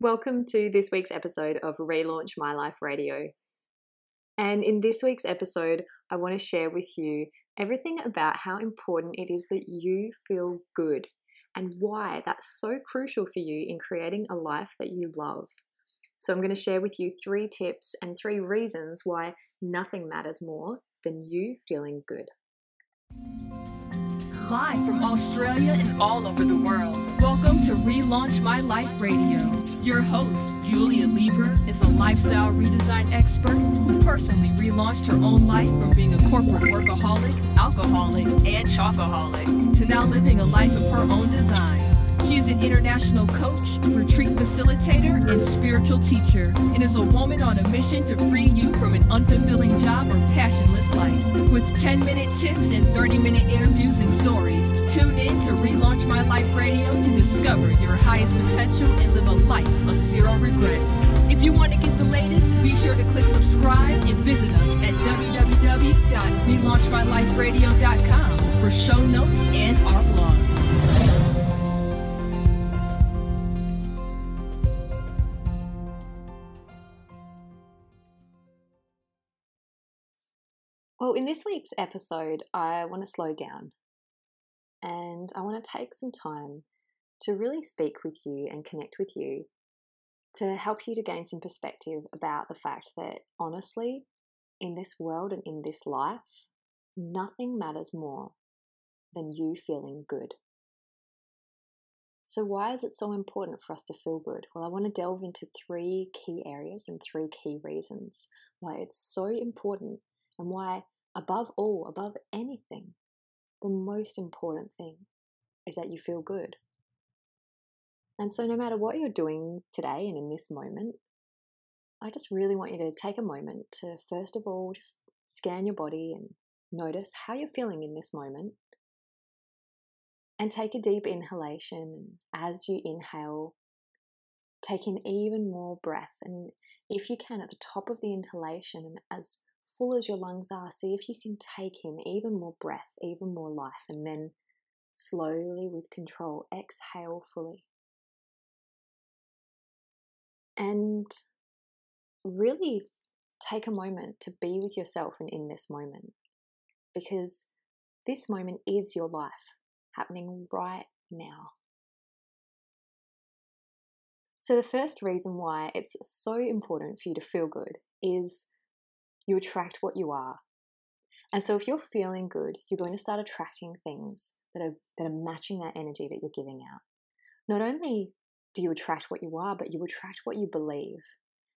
Welcome to this week's episode of Relaunch My Life Radio. And in this week's episode, I want to share with you everything about how important it is that you feel good and why that's so crucial for you in creating a life that you love. So, I'm going to share with you three tips and three reasons why nothing matters more than you feeling good. Live from Australia and all over the world. Welcome to Relaunch My Life Radio. Your host, Julia Lieber, is a lifestyle redesign expert who personally relaunched her own life from being a corporate workaholic, alcoholic, and chocoholic to now living a life of her own design. She is an international coach, retreat facilitator, and spiritual teacher, and is a woman on a mission to free you from an unfulfilling job or passionless life. With 10 minute tips and 30 minute interviews and stories, tune in to Relaunch My Life Radio to discover your highest potential and live a life of zero regrets. If you want to get the latest, be sure to click subscribe and visit us at www.relaunchmyliferadio.com for show notes and our blog. Well, in this week's episode, I want to slow down and I want to take some time to really speak with you and connect with you to help you to gain some perspective about the fact that honestly, in this world and in this life, nothing matters more than you feeling good. So, why is it so important for us to feel good? Well, I want to delve into three key areas and three key reasons why it's so important and why, above all, above anything, the most important thing is that you feel good. And so, no matter what you're doing today and in this moment, I just really want you to take a moment to, first of all, just scan your body and notice how you're feeling in this moment. And take a deep inhalation. And as you inhale, take in even more breath. And if you can, at the top of the inhalation, and as full as your lungs are, see if you can take in even more breath, even more life, and then slowly with control exhale fully. And really take a moment to be with yourself and in this moment because this moment is your life happening right now. So, the first reason why it's so important for you to feel good is you attract what you are. And so, if you're feeling good, you're going to start attracting things that are, that are matching that energy that you're giving out. Not only do you attract what you are, but you attract what you believe.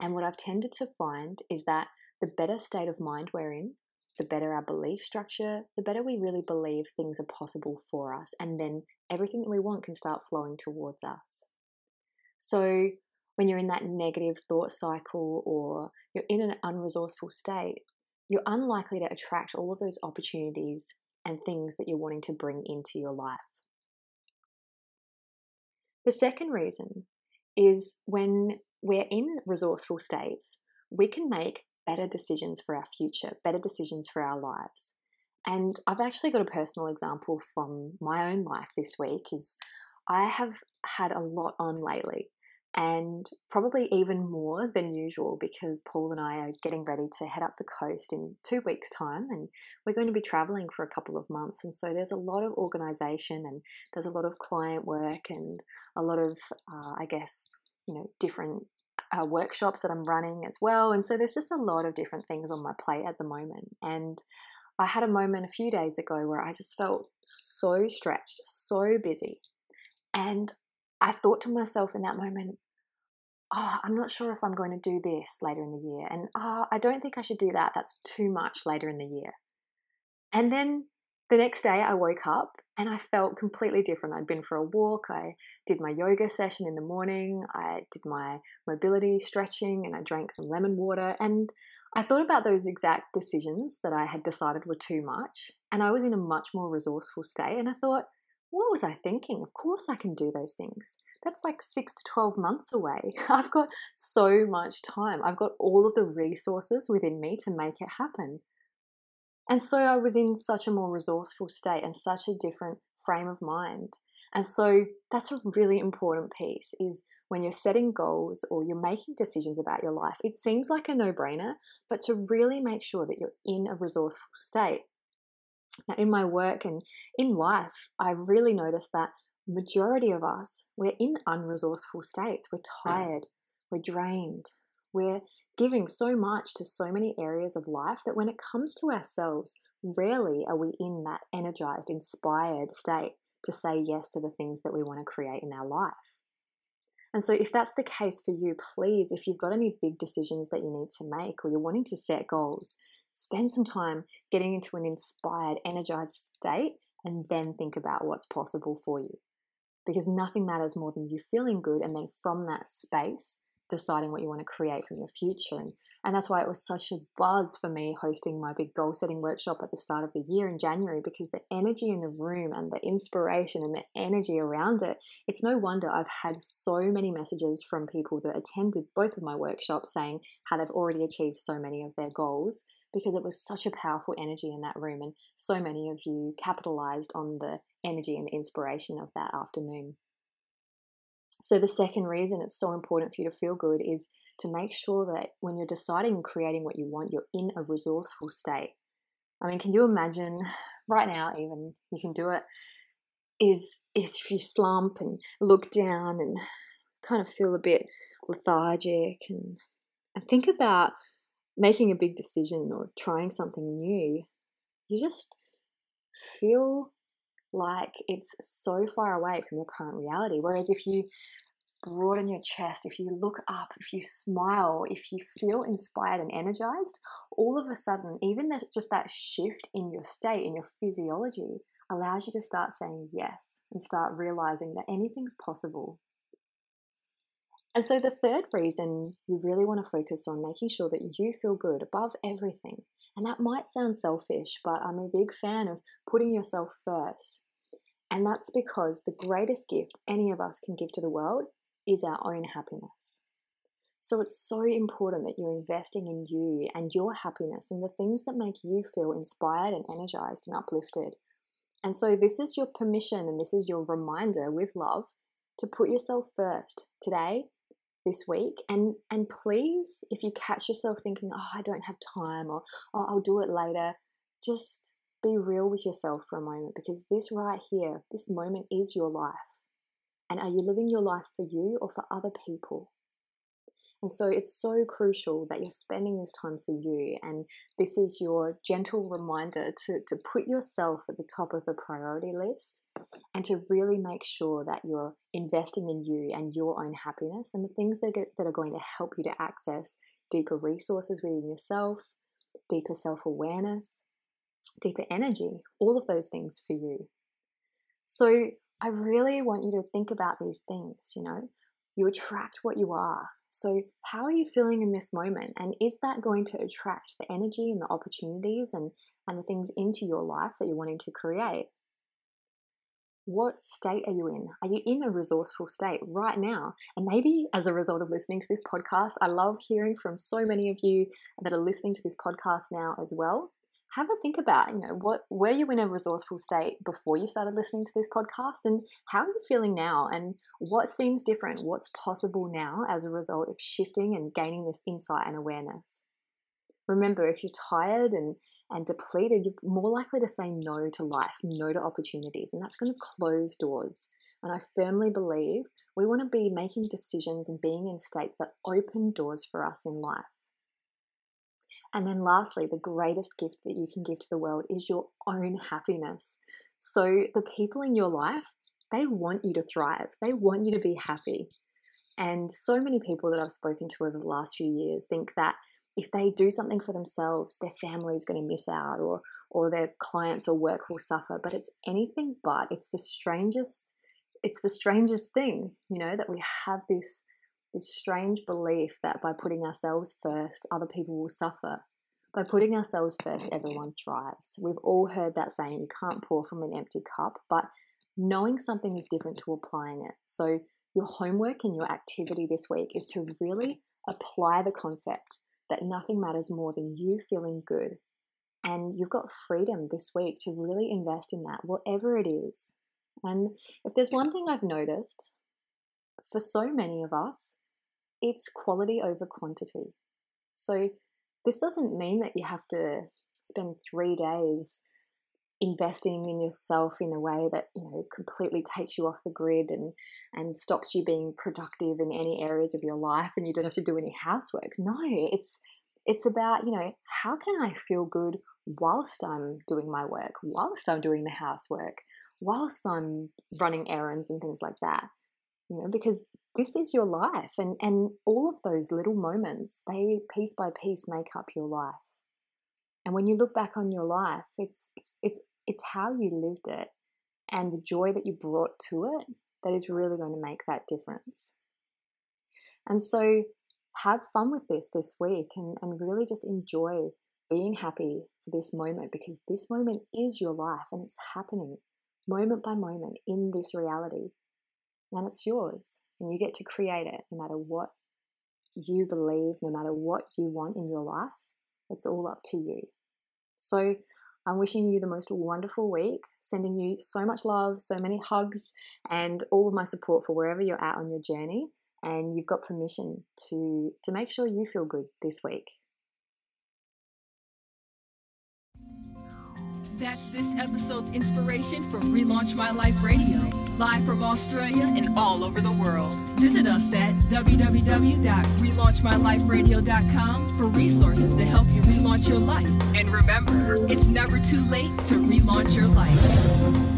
And what I've tended to find is that the better state of mind we're in, the better our belief structure, the better we really believe things are possible for us. And then everything that we want can start flowing towards us. So, when you're in that negative thought cycle or you're in an unresourceful state, you're unlikely to attract all of those opportunities and things that you're wanting to bring into your life. The second reason is when we're in resourceful states, we can make better decisions for our future, better decisions for our lives. And I've actually got a personal example from my own life this week is I have had a lot on lately and probably even more than usual because Paul and I are getting ready to head up the coast in two weeks' time and we're going to be traveling for a couple of months. And so there's a lot of organization and there's a lot of client work and a lot of, uh, I guess, you know, different uh, workshops that I'm running as well. And so there's just a lot of different things on my plate at the moment. And I had a moment a few days ago where I just felt so stretched, so busy. And I thought to myself in that moment, oh, I'm not sure if I'm going to do this later in the year. And oh, I don't think I should do that. That's too much later in the year. And then the next day I woke up and I felt completely different. I'd been for a walk, I did my yoga session in the morning, I did my mobility stretching, and I drank some lemon water. And I thought about those exact decisions that I had decided were too much, and I was in a much more resourceful state. And I thought, what was I thinking? Of course I can do those things. That's like six to 12 months away. I've got so much time. I've got all of the resources within me to make it happen. And so I was in such a more resourceful state and such a different frame of mind. And so that's a really important piece is when you're setting goals or you're making decisions about your life, it seems like a no brainer, but to really make sure that you're in a resourceful state. Now, in my work and in life, I really noticed that majority of us, we're in unresourceful states. We're tired, we're drained, we're giving so much to so many areas of life that when it comes to ourselves, rarely are we in that energized, inspired state to say yes to the things that we want to create in our life. And so, if that's the case for you, please, if you've got any big decisions that you need to make or you're wanting to set goals, spend some time getting into an inspired, energized state and then think about what's possible for you. Because nothing matters more than you feeling good and then from that space, deciding what you want to create from your future. And, and that's why it was such a buzz for me hosting my big goal setting workshop at the start of the year in January because the energy in the room and the inspiration and the energy around it, it's no wonder I've had so many messages from people that attended both of my workshops saying how they've already achieved so many of their goals because it was such a powerful energy in that room and so many of you capitalized on the energy and the inspiration of that afternoon. So, the second reason it's so important for you to feel good is to make sure that when you're deciding and creating what you want, you're in a resourceful state. I mean, can you imagine right now, even you can do it, is, if you slump and look down and kind of feel a bit lethargic and, and think about making a big decision or trying something new, you just feel like it's so far away from your current reality. Whereas if you broaden your chest, if you look up, if you smile, if you feel inspired and energized, all of a sudden, even that, just that shift in your state, in your physiology, allows you to start saying yes and start realizing that anything's possible. And so, the third reason you really want to focus on making sure that you feel good above everything, and that might sound selfish, but I'm a big fan of putting yourself first. And that's because the greatest gift any of us can give to the world is our own happiness. So it's so important that you're investing in you and your happiness and the things that make you feel inspired and energized and uplifted. And so this is your permission and this is your reminder with love to put yourself first today this week and and please if you catch yourself thinking oh i don't have time or oh i'll do it later just be real with yourself for a moment because this right here this moment is your life. And are you living your life for you or for other people and so it's so crucial that you're spending this time for you. And this is your gentle reminder to, to put yourself at the top of the priority list and to really make sure that you're investing in you and your own happiness and the things that, get, that are going to help you to access deeper resources within yourself, deeper self awareness, deeper energy, all of those things for you. So I really want you to think about these things, you know. You attract what you are. So, how are you feeling in this moment? And is that going to attract the energy and the opportunities and, and the things into your life that you're wanting to create? What state are you in? Are you in a resourceful state right now? And maybe as a result of listening to this podcast, I love hearing from so many of you that are listening to this podcast now as well have a think about, you know, what were you in a resourceful state before you started listening to this podcast and how are you feeling now and what seems different? What's possible now as a result of shifting and gaining this insight and awareness? Remember, if you're tired and and depleted, you're more likely to say no to life, no to opportunities, and that's going to close doors. And I firmly believe we want to be making decisions and being in states that open doors for us in life. And then, lastly, the greatest gift that you can give to the world is your own happiness. So, the people in your life, they want you to thrive, they want you to be happy. And so many people that I've spoken to over the last few years think that if they do something for themselves, their family is going to miss out or, or their clients or work will suffer. But it's anything but. It's the strangest, it's the strangest thing, you know, that we have this this strange belief that by putting ourselves first, other people will suffer. By putting ourselves first, everyone thrives. We've all heard that saying, you can't pour from an empty cup, but knowing something is different to applying it. So, your homework and your activity this week is to really apply the concept that nothing matters more than you feeling good. And you've got freedom this week to really invest in that, whatever it is. And if there's one thing I've noticed for so many of us, it's quality over quantity. So this doesn't mean that you have to spend three days investing in yourself in a way that you know completely takes you off the grid and and stops you being productive in any areas of your life and you don't have to do any housework no it's it's about you know how can i feel good whilst i'm doing my work whilst i'm doing the housework whilst i'm running errands and things like that you know because this is your life and and all of those little moments they piece by piece make up your life. And when you look back on your life it's it's it's, it's how you lived it and the joy that you brought to it that is really going to make that difference. And so have fun with this this week and, and really just enjoy being happy for this moment because this moment is your life and it's happening moment by moment in this reality and it's yours and you get to create it no matter what you believe, no matter what you want in your life. It's all up to you. So, I'm wishing you the most wonderful week, sending you so much love, so many hugs, and all of my support for wherever you're at on your journey. And you've got permission to, to make sure you feel good this week. That's this episode's inspiration for Relaunch My Life Radio, live from Australia and all over the world. Visit us at www.relaunchmyliferadio.com for resources to help you relaunch your life. And remember, it's never too late to relaunch your life.